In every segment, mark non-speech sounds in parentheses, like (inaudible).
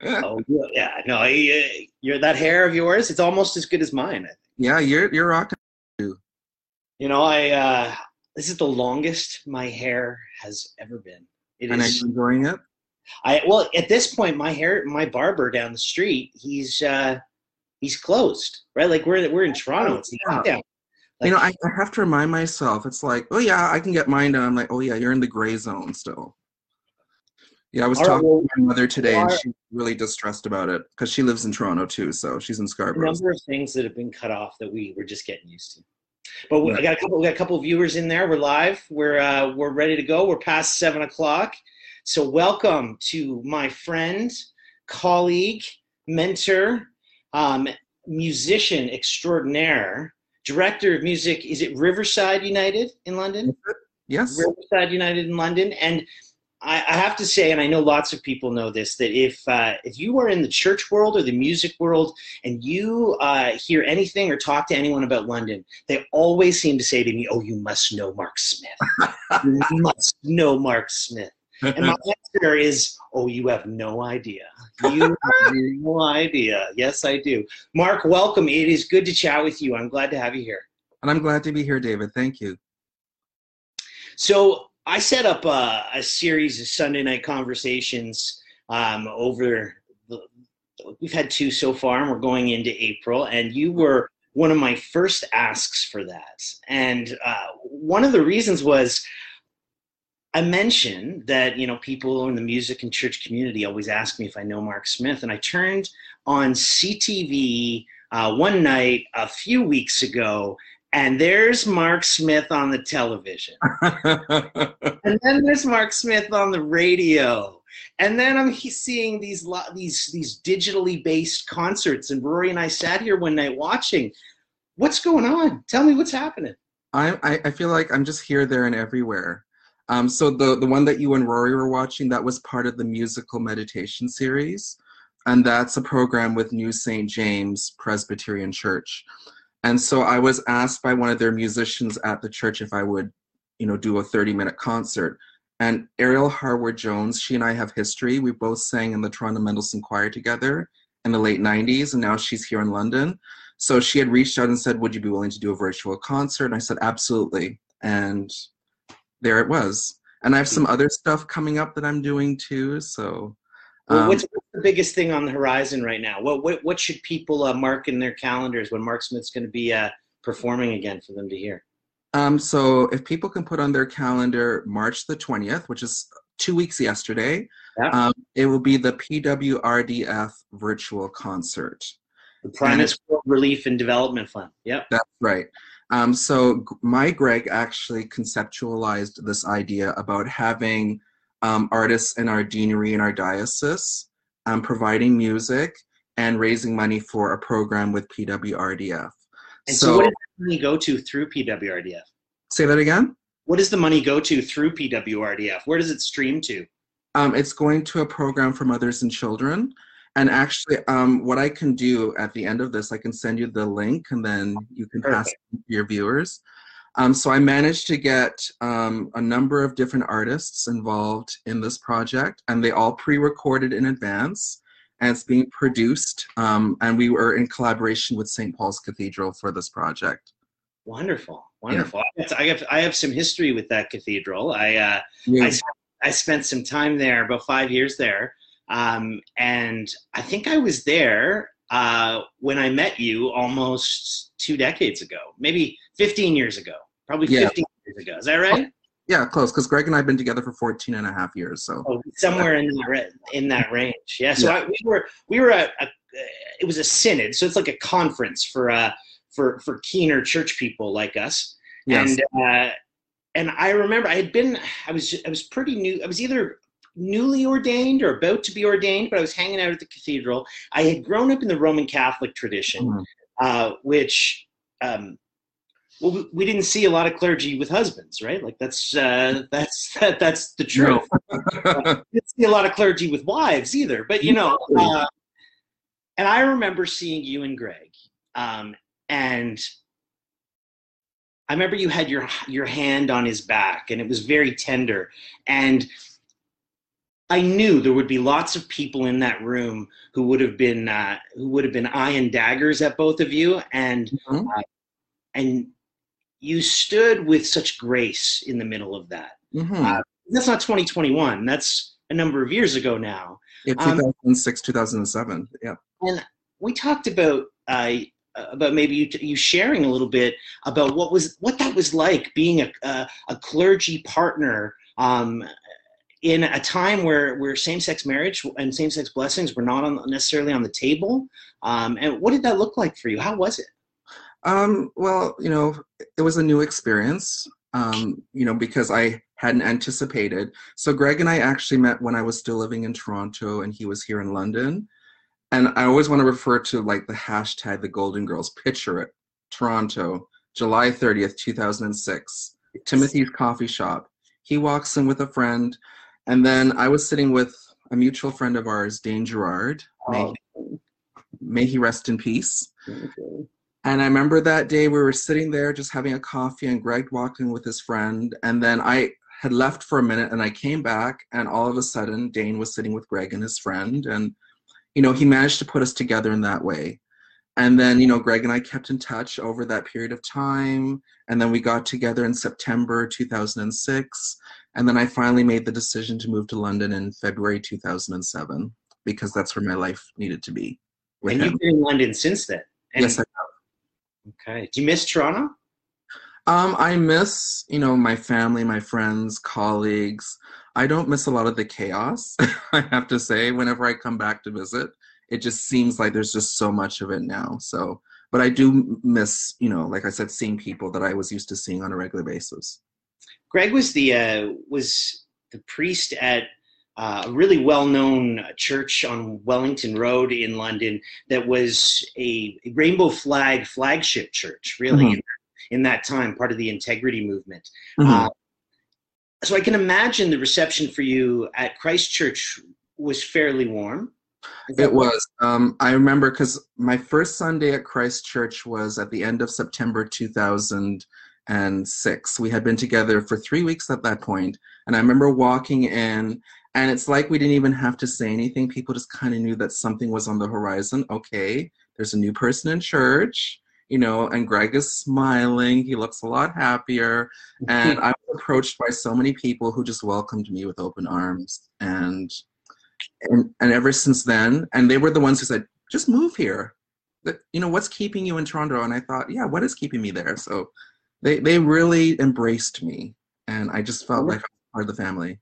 (laughs) oh yeah, no, I, you're that hair of yours. It's almost as good as mine. Yeah, you're you're rocking. Too. You know, I uh, this is the longest my hair has ever been. It and is, I'm enjoying it. I well at this point, my hair, my barber down the street, he's uh, he's closed, right? Like we're we're in Toronto. It's yeah. Like, you know, I, I have to remind myself. It's like, oh yeah, I can get mine done. I'm like, oh yeah, you're in the gray zone still. Yeah, I was talking well, to my mother today, and she's really distressed about it because she lives in Toronto too, so she's in Scarborough. A number of things that have been cut off that we were just getting used to. But we, I got a couple. We got a couple of viewers in there. We're live. We're uh, we're ready to go. We're past seven o'clock. So welcome to my friend, colleague, mentor, um, musician extraordinaire, director of music. Is it Riverside United in London? Yes. Riverside United in London, and I, I, have to say, and I know lots of people know this, that if uh, if you are in the church world or the music world and you uh, hear anything or talk to anyone about London, they always seem to say to me, "Oh, you must know Marque Smith. you (laughs) must know Marque Smith." And my (laughs) answer is, "Oh, you have no idea. You have no idea." Yes, I do. Marque, welcome. It is good to chat with you. I'm glad to have you here. And I'm glad to be here, David. Thank you. So I set up a, a series of Sunday night conversations um, over. The, we've had two so far, and we're going into April. And you were one of my first asks for that. And uh, one of the reasons was I mentioned that you know people in the music and church community always ask me if I know Marque Smith, and I turned on CTV uh, one night a few weeks ago, and there's Marque Smith on the television. (laughs) and then there's Marque Smith on the radio. And then I'm seeing these these these digitally based concerts. And Rory and I sat here one night watching. What's going on? Tell me what's happening. I I feel like I'm just here, there, and everywhere. Um, so the the one that you and Rory were watching that was part of the musical meditation series, and that's a program with New St. James Presbyterian Church. And so I was asked by one of their musicians at the church if I would, you know, do a 30 minute concert. And Ariel Harwood Jones, she and I have history. We both sang in the Toronto Mendelssohn Choir together in the late 90s, and now she's here in London. So she had reached out and said, Would you be willing to do a virtual concert? And I said, Absolutely. And there it was. And I have some other stuff coming up that I'm doing too. So well, what's, um, what's, the biggest thing on the horizon right now? What what, what should people uh, mark in their calendars when Marque Smith's going to be uh, performing again for them to hear? Um, so if people can put on their calendar March the 20th, which is two weeks yesterday, yeah. um, it will be the PWRDF virtual concert. The Primate's World Relief and Development Fund. Yep. That's right. Um, so my Greg actually conceptualized this idea about having um, artists in our deanery and our diocese, um, providing music and raising money for a program with PWRDF. And so, so what does the money go to through PWRDF? Say that again. What does the money go to through PWRDF? Where does it stream to? Um, it's going to a program for mothers and children. And actually, um, what I can do at the end of this, I can send you the link and then you can Perfect. pass it to your viewers. Um, so I managed to get um, a number of different artists involved in this project, and they all pre-recorded in advance, and it's being produced. Um, and we were in collaboration with St. Paul's Cathedral for this project. Wonderful, wonderful. Yeah. I have I have some history with that cathedral. I uh, yeah. I, I spent some time there, about five years there, um, and I think I was there uh, when I met you almost two decades ago, maybe 15 years ago, probably 15 years ago. Is that right? Yeah, close. Because Greg and I have been together for 14 and a half years. So oh, somewhere in that in that range. Yeah. So yeah. I, we were we were at a, it was a synod, so it's like a conference for uh for for keener church people like us. Yes. And uh, and I remember I had been I was I was pretty new. I was either newly ordained or about to be ordained, but I was hanging out at the cathedral. I had grown up in the Roman Catholic tradition, mm-hmm. uh, which um, well, we didn't see a lot of clergy with husbands, right? Like that's uh, that's that, that's the truth. uh, didn't see a lot of clergy with wives either, but you know. Uh, and I remember seeing you and Greg, um, and I remember you had your your hand on his back, and it was very tender. And I knew there would be lots of people in that room who would have been uh, who would have been eyeing daggers at both of you, and Mhm. uh, and you stood with such grace in the middle of that. Mhm. Uh, That's not 2021. That's a number of years ago now. yeah, um, 2006, 2007. Yeah. And we talked about uh, about maybe you, you sharing a little bit about what was what that was like being a a, a clergy partner um, in a time where where same sex marriage and same sex blessings were not on, necessarily on the table. Um, and what did that look like for you? How was it? Um, well, you know, it was a new experience, um, you know, because I hadn't anticipated. So Greg and I actually met when I was still living in Toronto and he was here in London. And I always want to refer to like the hashtag the Golden Girls. Picture it. Toronto, July 30th, 2006. Timothy's coffee shop. He walks in with a friend. And then I was sitting with a mutual friend of ours, Dane Gerard. May, oh. may he rest in peace. And I remember that day we were sitting there just having a coffee, and Greg walked in with his friend. And then I had left for a minute and I came back, and all of a sudden, Dane was sitting with Greg and his friend. And, you know, he managed to put us together in that way. And then, you know, Greg and I kept in touch over that period of time. And then we got together in September 2006. And then I finally made the decision to move to London in February 2007 because that's where my life needed to be. And him. you've been in London since then. And, Yes, I have. Okay. Do you miss Toronto? Um, I miss, you know, my family, my friends, colleagues. I don't miss a lot of the chaos, (laughs) I have to say, whenever I come back to visit. It just seems like there's just so much of it now. So, but I do miss, you know, like I said, seeing people that I was used to seeing on a regular basis. Greg was the uh, was the priest at uh, a really well-known church on Wellington Road in London that was a rainbow flag flagship church, really Mhm. in, in that time, part of the integrity movement. Mhm. Uh, so I can imagine the reception for you at Christ Church was fairly warm. It was. Um, I remember because my first Sunday at Christ Church was at the end of September 2006. We had been together for three weeks at that point, and I remember walking in, and it's like we didn't even have to say anything. People just kind of knew that something was on the horizon. Okay, there's a new person in church, you know, and Greg is smiling. He looks a lot happier, and (laughs) I was approached by so many people who just welcomed me with open arms and and and ever since then and they were the ones who said just move here you know what's keeping you in toronto and i thought yeah what is keeping me there so they they really embraced me and i just felt like I was part of the family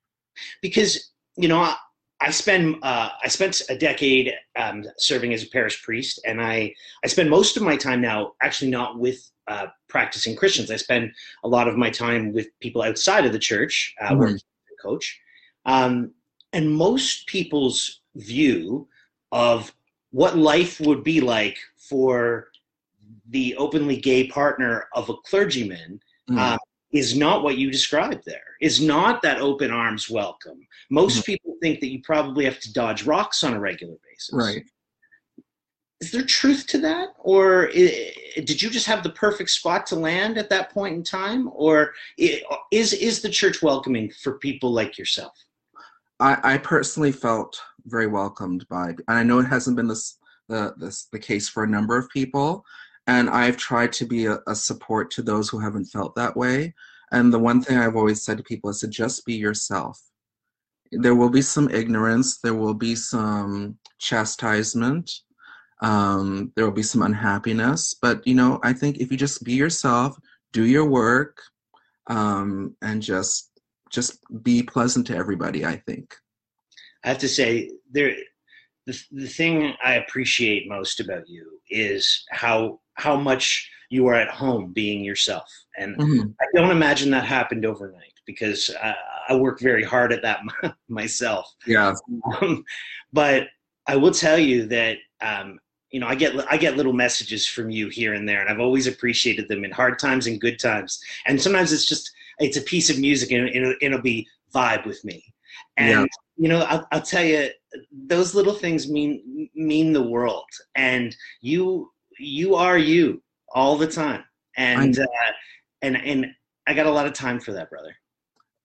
because you know I, I spend uh, I spent a decade um, serving as a parish priest, and I I spend most of my time now actually not with uh, practicing Christians. I spend a lot of my time with people outside of the church, uh, Mhm. working as a coach, um, and most people's view of what life would be like for the openly gay partner of a clergyman Mm. um, is not what you described there is not that open arms welcome. Most Mhm. people think that you probably have to dodge rocks on a regular basis. Right. Is there truth to that? Or i- did you just have the perfect spot to land at that point in time? Or is is the church welcoming for people like yourself? I, I personally felt very welcomed by and i know it hasn't been this the this the case for a number of people and i've tried to be a, a support to those who haven't felt that way. And the one thing i've always said to people is to just be yourself. There will be some ignorance. There will be some chastisement. Um, there will be some unhappiness. But you know i think if you just be yourself do your work um, and just just be pleasant to everybody i think. I have to say there the, the thing I appreciate most about you is how how much you are at home being yourself. And Mhm. I don't imagine that happened overnight because I, I work very hard at that (laughs) myself. yeah Um, but I will tell you that um, you know I get I get little messages from you here and there, and I've always appreciated them in hard times and good times. And sometimes it's just it's a piece of music, and it'll, it'll be vibe with me. And Yeah. You know I'll, I'll tell you those little things mean mean the world. And you you are you all the time, and uh, and and I got a lot of time for that, brother.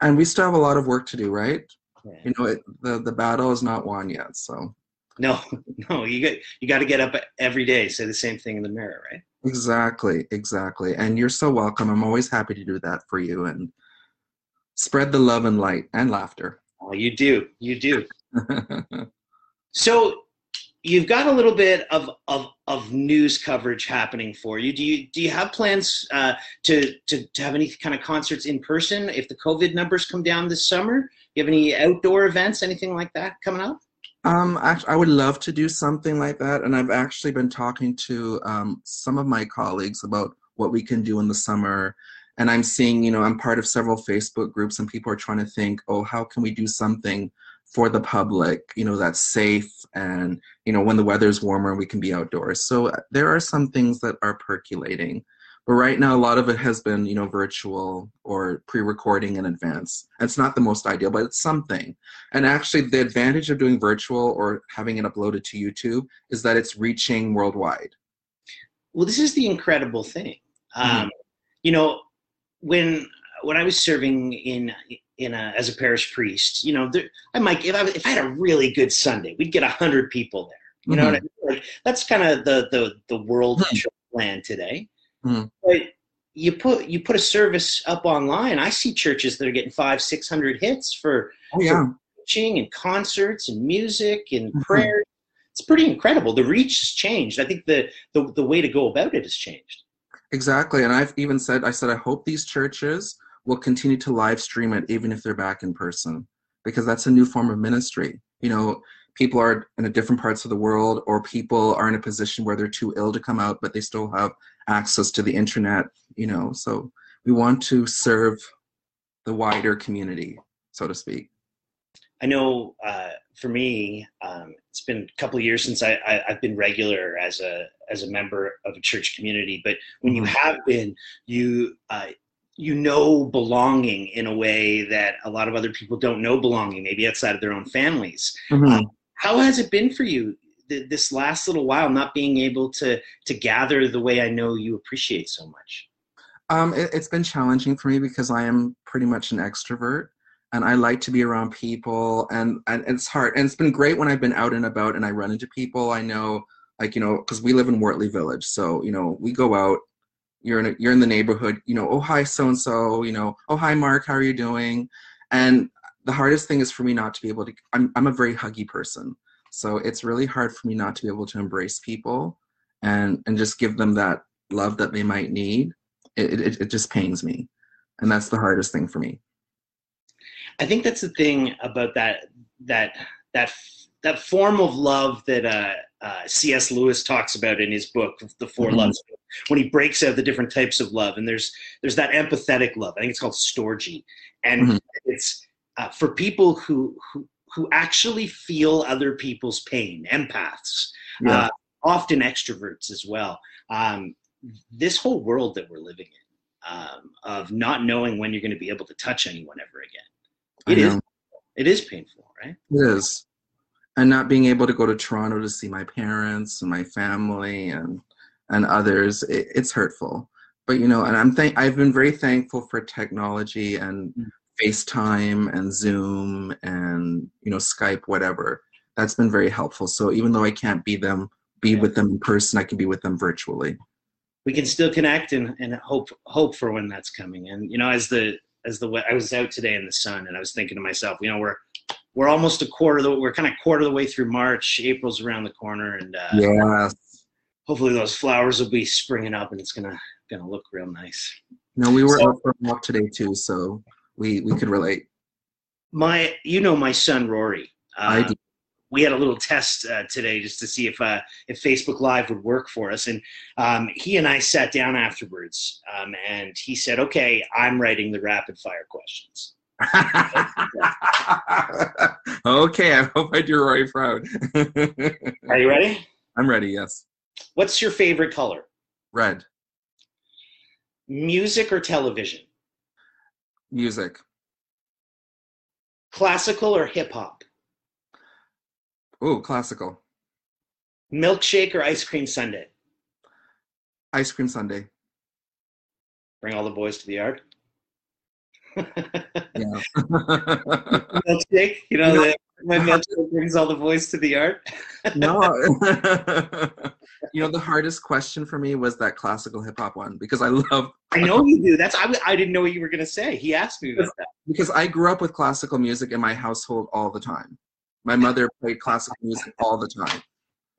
and we still have a lot of work to do right yeah. you know, it, the the battle is not won yet. So no, (laughs) no, you got you got to get up every day, say the same thing in the mirror, right? Exactly, exactly. And you're so welcome. I'm always happy to do that for you and spread the love and light and laughter. Oh, you do, you do. (laughs) so you've got a little bit of, of, of news coverage happening for you. Do you do you have plans uh, to, to to have any kind of concerts in person if the COVID numbers come down this summer? Do you have any outdoor events, anything like that coming up? Um, actually, I would love to do something like that, and I've actually been talking to um, some of my colleagues about what we can do in the summer. And I'm seeing, you know, I'm part of several Facebook groups, and people are trying to think, oh, how can we do something for the public, you know, that's safe, and you know, when the weather's warmer, we can be outdoors. So uh, there are some things that are percolating. But right now, a lot of it has been, you know, virtual or pre-recording in advance. It's not the most ideal, but it's something. And actually, the advantage of doing virtual or having it uploaded to YouTube is that it's reaching worldwide. Well, this is the incredible thing. Mm-hmm. Um, you know, when when I was serving in in a, as a parish priest, you know, there, I might if I, if I had a really good Sunday, we'd get a hundred people there. You mm-hmm. know what I mm-hmm. mean? Like that's kind of the the the world mm-hmm. plan today. Mm. But you put you put a service up online. I see churches that are getting five, six hundred hits for, oh, yeah. for preaching and concerts and music and mm-hmm. prayer. It's pretty incredible. The reach has changed. I think the, the the way to go about it has changed. Exactly. And I've even said I said I hope these churches will continue to live stream it even if they're back in person. Because that's a new form of ministry. You know, people are in different parts of the world or people are in a position where they're too ill to come out but they still have access to the internet you know so we want to serve the wider community so to speak i know uh, for me um, it's been a couple years since I, I, have been regular as a as a member of a church community but when you mm-hmm. have been you uh, you know belonging in a way that a lot of other people don't know belonging maybe outside of their own families mm-hmm. um, how has it been for you th- this last little while, not being able to to gather the way I know you appreciate so much? Um, it, it's been challenging for me because I am pretty much an extrovert and I like to be around people and, and it's hard. And it's been great when I've been out and about and I run into people I know, like, you know, because we live in Wortley Village. So, you know, we go out, you're in, a, you're in the neighborhood, you know, oh, hi, so-and-so, you know, oh, hi, Marque, how are you doing? And the hardest thing is for me not to be able to I'm I'm a very huggy person. So it's really hard for me not to be able to embrace people and and just give them that love that they might need. It it, it just pains me. And that's the hardest thing for me. I think that's the thing about that that that that form of love that uh, uh, C.S. Lewis talks about in his book, The 4 mm-hmm. Loves, when he breaks out the different types of love, and there's there's that empathetic love. I think it's called storge, and mm-hmm. it's uh, for people who, who who actually feel other people's pain, empaths, yeah. uh, often extroverts as well. Um, this whole world that we're living in, um, of not knowing when you're going to be able to touch anyone ever again, it is it is painful, right? It is, and not being able to go to Toronto to see my parents and my family and and others, it, it's hurtful. But you know, and I'm thank I've been very thankful for technology and mm. FaceTime and Zoom and you know Skype, whatever. That's been very helpful. So even though I can't be them, be yeah. with them in person, I can be with them virtually. We can still connect and, and hope hope for when that's coming. And you know, as the as the I was out today in the sun, and I was thinking to myself, you know, we're we're almost a quarter of the we're kind of quarter of the way through March. April's around the corner, and uh, yeah, hopefully those flowers will be springing up, and it's gonna gonna look real nice. No, we were so, out for a walk today too, so we we could relate. My, you know, my son Rory. Uh, I do. We had a little test uh, today just to see if uh, if Facebook Live would work for us, and um, he and I sat down afterwards, um, and he said, "Okay, I'm writing the rapid fire questions." (laughs) okay, I hope I do Rory proud. (laughs) Are you ready? I'm ready. Yes. What's your favorite color? Red. Music or television? Music. Classical or hip hop? Oh, classical. Milkshake or ice cream sundae? Ice cream sundae. Bring all the boys to the yard. Yeah. (laughs) milkshake, you know, the, my milkshake brings all the voice to the art. no. (laughs) you know, the hardest question for me was that classical hip hop one because I love. I know you do. That's I, I didn't know what you were gonna say. He asked me about that because I grew up with classical music in my household all the time. My mother played classical music all the time,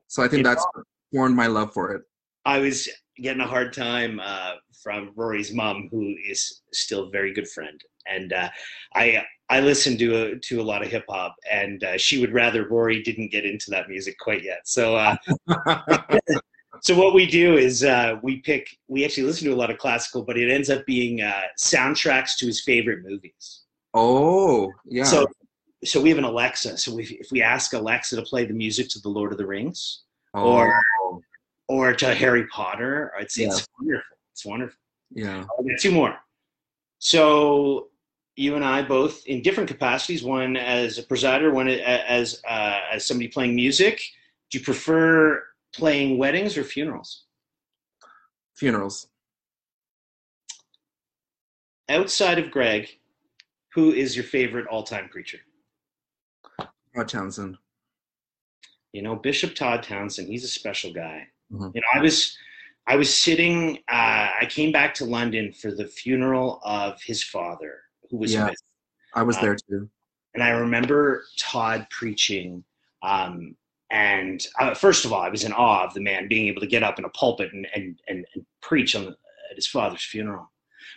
so I think that's formed my love for it. I was getting a hard time uh, from Rory's mom, who is still a very good friend, and uh, I I listened to a, to a lot of hip hop, and uh, she would rather Rory didn't get into that music quite yet. So. Uh, (laughs) so what we do is uh, we pick we actually listen to a lot of classical but it ends up being uh, soundtracks to his favorite movies oh yeah so so we have an alexa so we, if we ask alexa to play the music to the lord of the rings oh. or or to harry potter it's, yeah. it's wonderful it's wonderful yeah I'll two more so you and I both in different capacities. One as a presider, one as uh, as somebody playing music. Do you prefer playing weddings or funerals? Funerals. Outside of Greg, who is your favorite all-time preacher? Todd Townshend. You know, Bishop Todd Townshend. He's a special guy. Mm-hmm. You know, I was I was sitting. Uh, I came back to London for the funeral of his father, who was yeah, I was there too. And I remember Todd preaching. Um, and uh, first of all, I was in awe of the man being able to get up in a pulpit and, and, and, and preach on, at his father's funeral.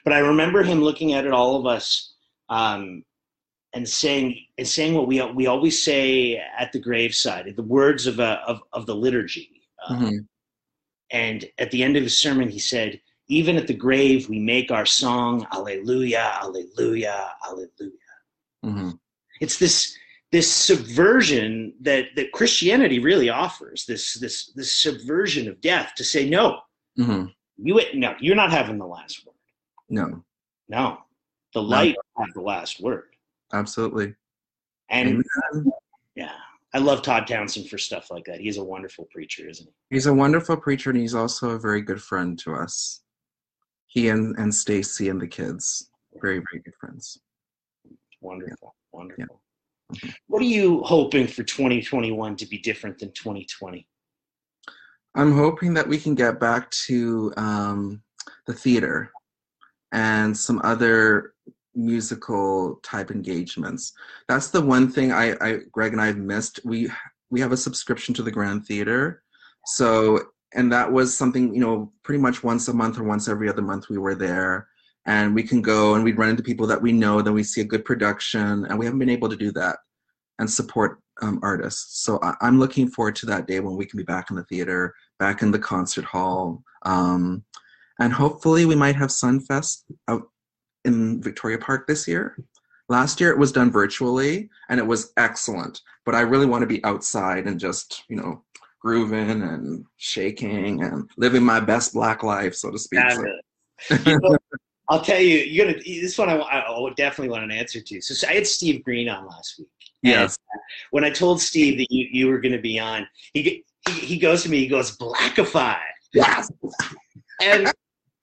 But I remember him looking at it, all of us, um, and saying and saying what we we always say at the graveside, the words of a, of, of the liturgy. Um, mm-hmm. And at the end of his sermon, he said, even at the grave, we make our song, Alleluia, Alleluia, Alleluia. Mm-hmm. It's this this subversion that that Christianity really offers. This this this subversion of death to say no, mm-hmm. you no, you're not having the last word. No, no, the light no. have the last word. Absolutely. And Amen. yeah, I love Todd Townshend for stuff like that. He's a wonderful preacher, isn't he? He's a wonderful preacher, and he's also a very good friend to us he and, and Stacy and the kids. Very, very good friends. Wonderful. Yeah. Wonderful. Yeah. What are you hoping for 2021 to be different than 2020? I'm hoping that we can get back to um, the theater and some other musical type engagements. That's the one thing I, I Greg and I have missed. We we have a subscription to the Grand Theater, so and that was something you know pretty much once a month or once every other month we were there and we can go and we'd run into people that we know then we see a good production and we haven't been able to do that and support um, artists so I- am looking forward to that day when we can be back in the theater back in the concert hall um, and hopefully we might have sunfest out in victoria park this year last year it was done virtually and it was excellent but i really want to be outside and just you know grooving and shaking and living my best black life, so to speak. So. you know, (laughs) I'll tell you, you're gonna. This one I, I definitely want an answer to. So I had Steve Green on last week. Yes. And when I told Steve that you, you were going to be on, he, he he goes to me. He goes, "Blackify." Yes. and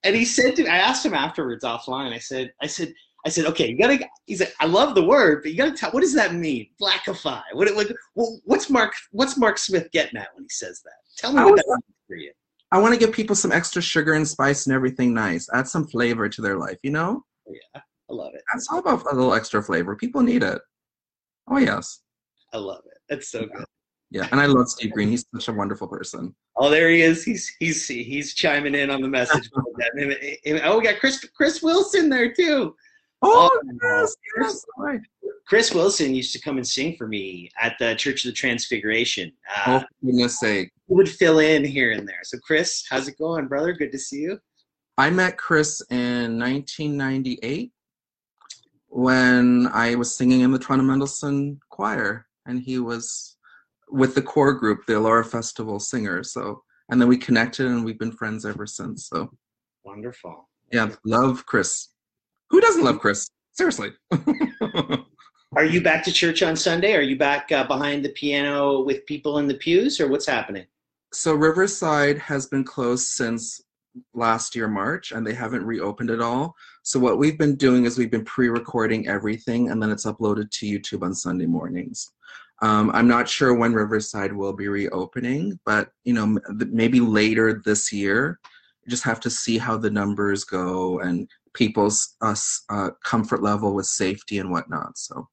and he said to me, I asked him afterwards offline. I said, I said, I said, okay, you gotta. He said, I love the word, but you gotta tell. What does that mean? Blackify. What? Like, what's Marque? What's Marque Smith getting at when he says that? Tell me what that means for you. I want to give people some extra sugar and spice and everything nice. Add some flavor to their life. You know. Yeah, I love it. That's all about a little extra flavor. People need it. Oh yes. I love it. That's so good. Yeah, and I love Steve Green. He's such a wonderful person. Oh, there he is. He's he's he's chiming in on the message. (laughs) oh, we got Chris Chris Wilson there too. Oh, oh yes, yes. Right. Chris Wilson used to come and sing for me at the Church of the Transfiguration. Uh, oh, goodness sake. He would fill in here and there. So, Chris, how's it going, brother? Good to see you. I met Chris in 1998 when I was singing in the Toronto Mendelssohn Choir, and he was with the core group, the Elora Festival Singers. So, and then we connected, and we've been friends ever since. So, wonderful. Yeah, love Chris. Who doesn't love Chris? Seriously. (laughs) Are you back to church on Sunday? Are you back uh, behind the piano with people in the pews, or what's happening? So Riverside has been closed since last year March, and they haven't reopened at all. So what we've been doing is we've been pre-recording everything, and then it's uploaded to YouTube on Sunday mornings. Um, I'm not sure when Riverside will be reopening, but you know maybe later this year. You just have to see how the numbers go and people's uh, uh, comfort level with safety and whatnot. So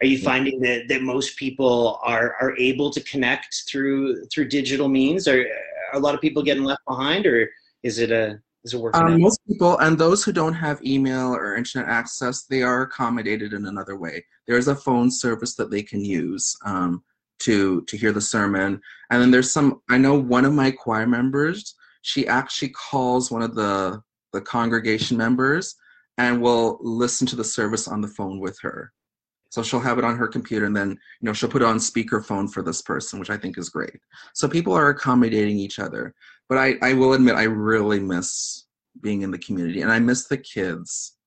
are you finding that, that most people are, are able to connect through through digital means? Are, are a lot of people getting left behind, or is it a is it working? Um, most people and those who don't have email or internet access, they are accommodated in another way. There's a phone service that they can use um, to to hear the sermon, and then there's some. I know one of my choir members. She actually calls one of the the congregation members and will listen to the service on the phone with her. So she'll have it on her computer and then, you know, she'll put it on speakerphone for this person, which I think is great. So people are accommodating each other. But I, I will admit, I really miss being in the community and I miss the kids.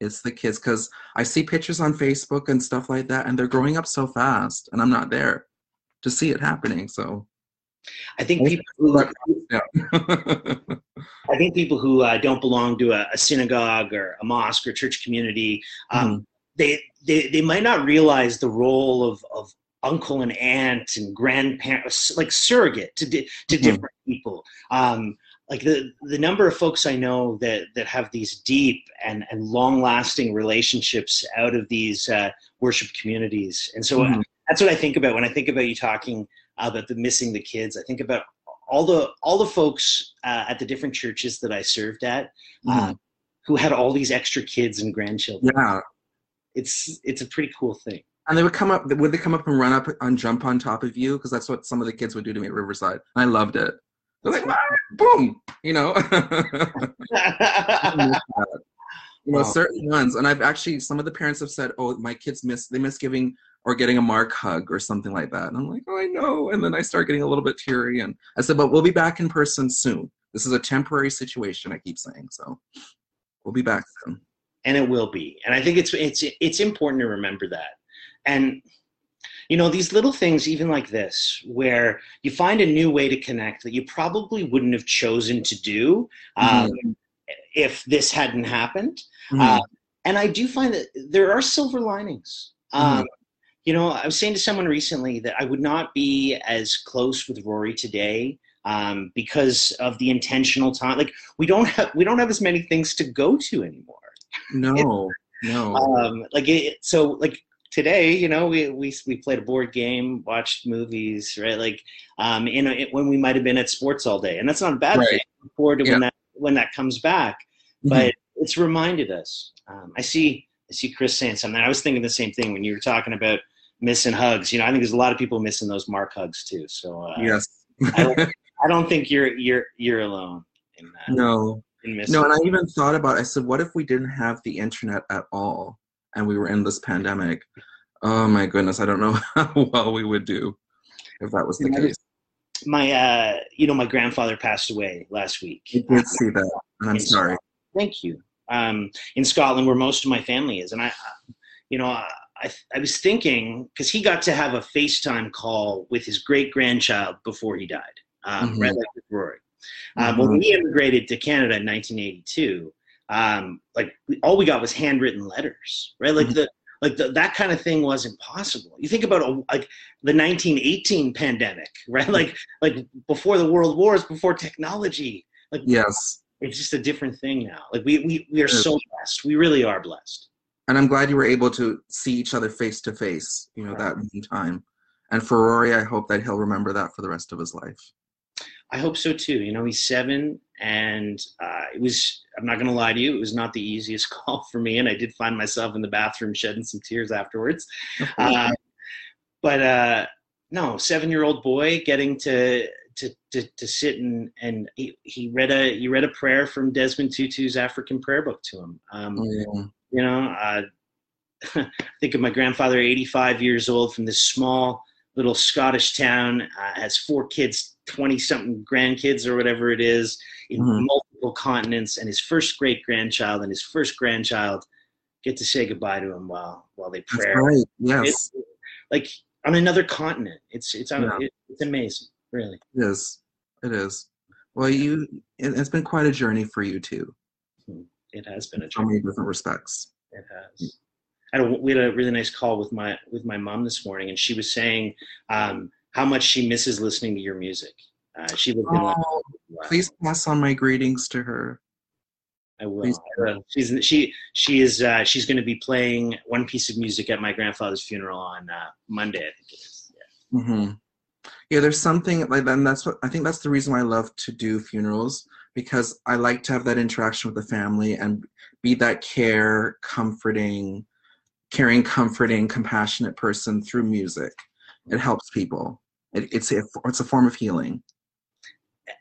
It's the kids because I see pictures on Facebook and stuff like that, and they're growing up so fast, and I'm not there to see it happening. So I think people who, yeah. (laughs) I think people who uh, don't belong to a, a, synagogue or a mosque or church community, um, mm-hmm they, they they might not realize the role of of uncle and aunt and grandparents like surrogate to di- to mm-hmm. different people um, like the the number of folks i know that that have these deep and and long lasting relationships out of these uh, worship communities and so mm-hmm. that's what i think about when i think about you talking about the missing the kids i think about all the all the folks uh, at the different churches that i served at uh, mm-hmm. who had all these extra kids and grandchildren yeah it's it's a pretty cool thing. And they would come up. Would they come up and run up and jump on top of you? Because that's what some of the kids would do to me at Riverside. And I loved it. They're like, ah, boom, you know. (laughs) you know, (laughs) wow. certain ones, and I've actually some of the parents have said, "Oh, my kids miss they miss giving or getting a mark hug or something like that." And I'm like, "Oh, I know." And then I start getting a little bit teary, and I said, "But we'll be back in person soon. This is a temporary situation." I keep saying, so we'll be back soon and it will be. And I think it's it's it's important to remember that. And you know these little things even like this where you find a new way to connect that you probably wouldn't have chosen to do um, mm-hmm. if this hadn't happened mm-hmm. uh, and i do find that there are silver linings mm-hmm. um, you know i was saying to someone recently that i would not be as close with rory today um, because of the intentional time like we don't have we don't have as many things to go to anymore no, no. Um, like it, so, like today, you know, we we we played a board game, watched movies, right? Like, um, in a, when we might have been at sports all day, and that's not a bad right. thing. Forward to yeah. when that when that comes back, mm-hmm. but it's reminded us. Um, I see I see Chris saying something. I was thinking the same thing when you were talking about missing hugs. You know, I think there's a lot of people missing those Marque hugs too. So uh, yes, I, don't, (laughs) I don't think you're you're you're alone in that. No, no, and I even thought about. It. I said, what if we didn't have the internet at all, and we were in this pandemic? Oh my goodness, I don't know (laughs) how well we would do if that was the my, case. My, uh, you know, my grandfather passed away last week. I did see that, and I'm sorry. Thank you. Um, in Scotland, where most of my family is, and I, you know, I, I was thinking because he got to have a FaceTime call with his great grandchild before he died, um, mm-hmm. right like with Rory. Um, mm-hmm. When we immigrated to Canada in 1982, um, like all we got was handwritten letters, right? Like mm-hmm. the like the, that kind of thing wasn't possible. You think about a, like the 1918 pandemic, (laughs) right? Like like before the world wars, before technology. Like yes, it's just a different thing now. Like we we we are so blessed. We really are blessed. And I'm glad you were able to see each other face to face. You know right. that time. And for Rory, I hope that he'll remember that for the rest of his life. I hope so too. You know, he's seven, and uh, it was. I'm not going to lie to you. It was not the easiest (laughs) call for me, and I did find myself in the bathroom shedding some tears afterwards. uh, but uh, no, seven-year-old boy getting to to to, to sit and and he, he read a he read a prayer from Desmond Tutu's African prayer book to him. Um, oh, yeah. You know, uh, (laughs) think of my grandfather, 85 years old, from this small little Scottish town, uh, has four kids, 20 something grandkids or whatever it is in mm-hmm. multiple continents, and his first great grandchild and his first grandchild get to say goodbye to him while while they pray. Right. Yes. Like on another continent. It's it's yeah. it, it's amazing, really. It is. It is. Well, you it, has been quite a journey for you too. Hmm. It has been a journey. So many different respects. It has. I had a, we had a really nice call with my with my mom this morning, and she was saying um, how much she misses listening to your music. Uh, she lived in. Oh, please pass on my greetings to her. I will. I will. She's she she is uh, she's going to be playing one piece of music at my grandfather's funeral on uh, Monday. I think it is. Yeah. Mm-hmm. Yeah, there's something like that. And that's what I think. That's the reason why I love to do funerals because I like to have that interaction with the family and be that care, comforting, caring, comforting, compassionate person through music. It helps people. It, it's a it's a form of healing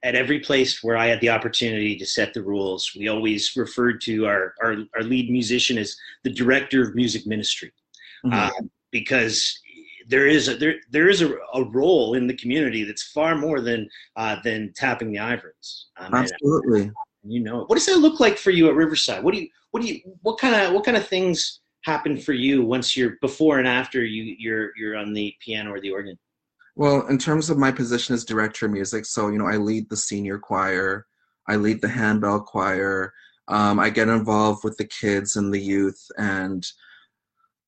at every place where I had the opportunity to set the rules, we always referred to our, our, our lead musician as the director of music ministry. Mm-hmm. Uh, because there is a, there there is a, a, role in the community that's far more than uh, than tapping the ivories. Um, Absolutely. And, you know, what does that look like for you at Riverside? What do you what do you what kind of what kind of things happen for you once you're before and after you you're you're on the piano or the organ? Well, in terms of my position as director of music, so you know, I lead the senior choir, I lead the handbell choir. Um, I get involved with the kids and the youth, and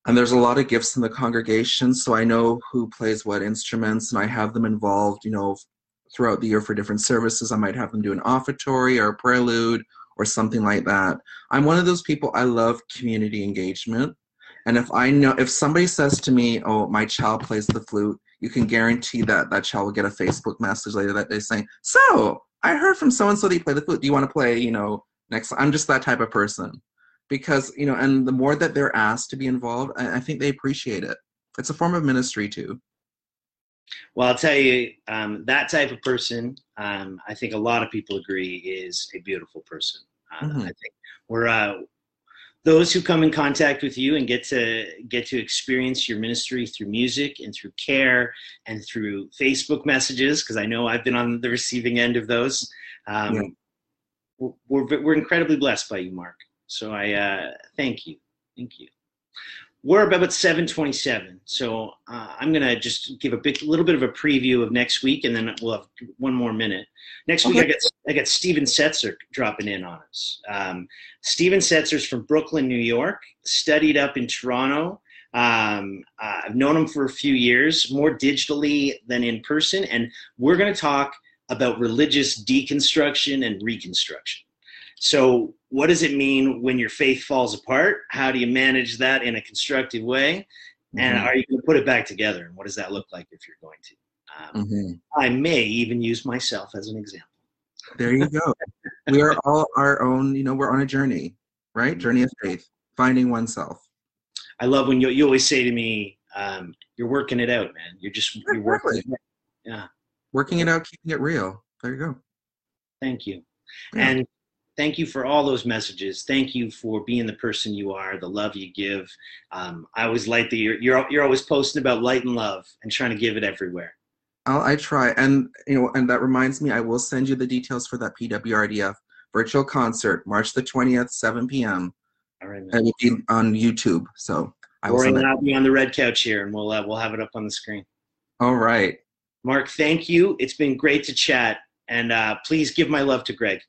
and there's a lot of gifts in the congregation, so I know who plays what instruments, and I have them involved. You know, throughout the year for different services. I might have them do an offertory or a prelude or something like that. I'm one of those people. I love community engagement, and if I know if somebody says to me, "Oh, my child plays the flute," you can guarantee that that child will get a Facebook message later that day saying, "So I heard from so and so that you play the flute. Do you want to play? You know, next." I'm just that type of person because you know, and the more that they're asked to be involved, I, I think they appreciate it. It's a form of ministry too. Well, I'll tell you, um, that type of person, um, I think a lot of people agree is a beautiful person. Uh, mm-hmm. I think we're uh, those who come in contact with you and get to get to experience your ministry through music and through care and through Facebook messages, because I know I've been on the receiving end of those. Um, yeah. we're, we're incredibly blessed by you, Marque. So I uh, thank you, thank you. We're about 727, so uh, I'm gonna just give a big, little bit of a preview of next week, and then we'll have one more minute. Next okay. week, I got I got Steven Setzer dropping in on us. Um, Steven Setzer's from Brooklyn, New York. Studied up in Toronto. Um, uh, I've known him for a few years, more digitally than in person, and we're going to talk about religious deconstruction and reconstruction. So, what does it mean when your faith falls apart? How do you manage that in a constructive way? And mm-hmm. are you going to put it back together? And what does that look like if you're going to? Um, mm-hmm. I may even use myself as an example. There you go. we are all our own, you know, we're on a journey, right? Mm-hmm. Journey of faith, finding oneself. I love when you, you always say to me, um, you're working it out, man. You're just, you're working it Yeah. Working it out, keeping it real. There you go. Thank you. Yeah. And thank you for all those messages. Thank you for being the person you are, the love you give. Um, I always like that you're, you're, you're always posting about light and love and trying to give it everywhere. I'll, I try, and you know, and that reminds me, I will send you the details for that PWRDF virtual concert, March the twentieth, seven p.m. All right, man. It will be on YouTube, so I will. Or I'll be on the red couch here, and we'll uh, we'll have it up on the screen. All right, Marque. Thank you. It's been great to chat, and uh, please give my love to Greg.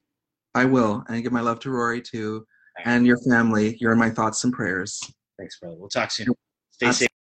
I will, and give my love to Rory too, and your family. You're in my thoughts and prayers. Thanks, brother. We'll talk soon. Stay safe.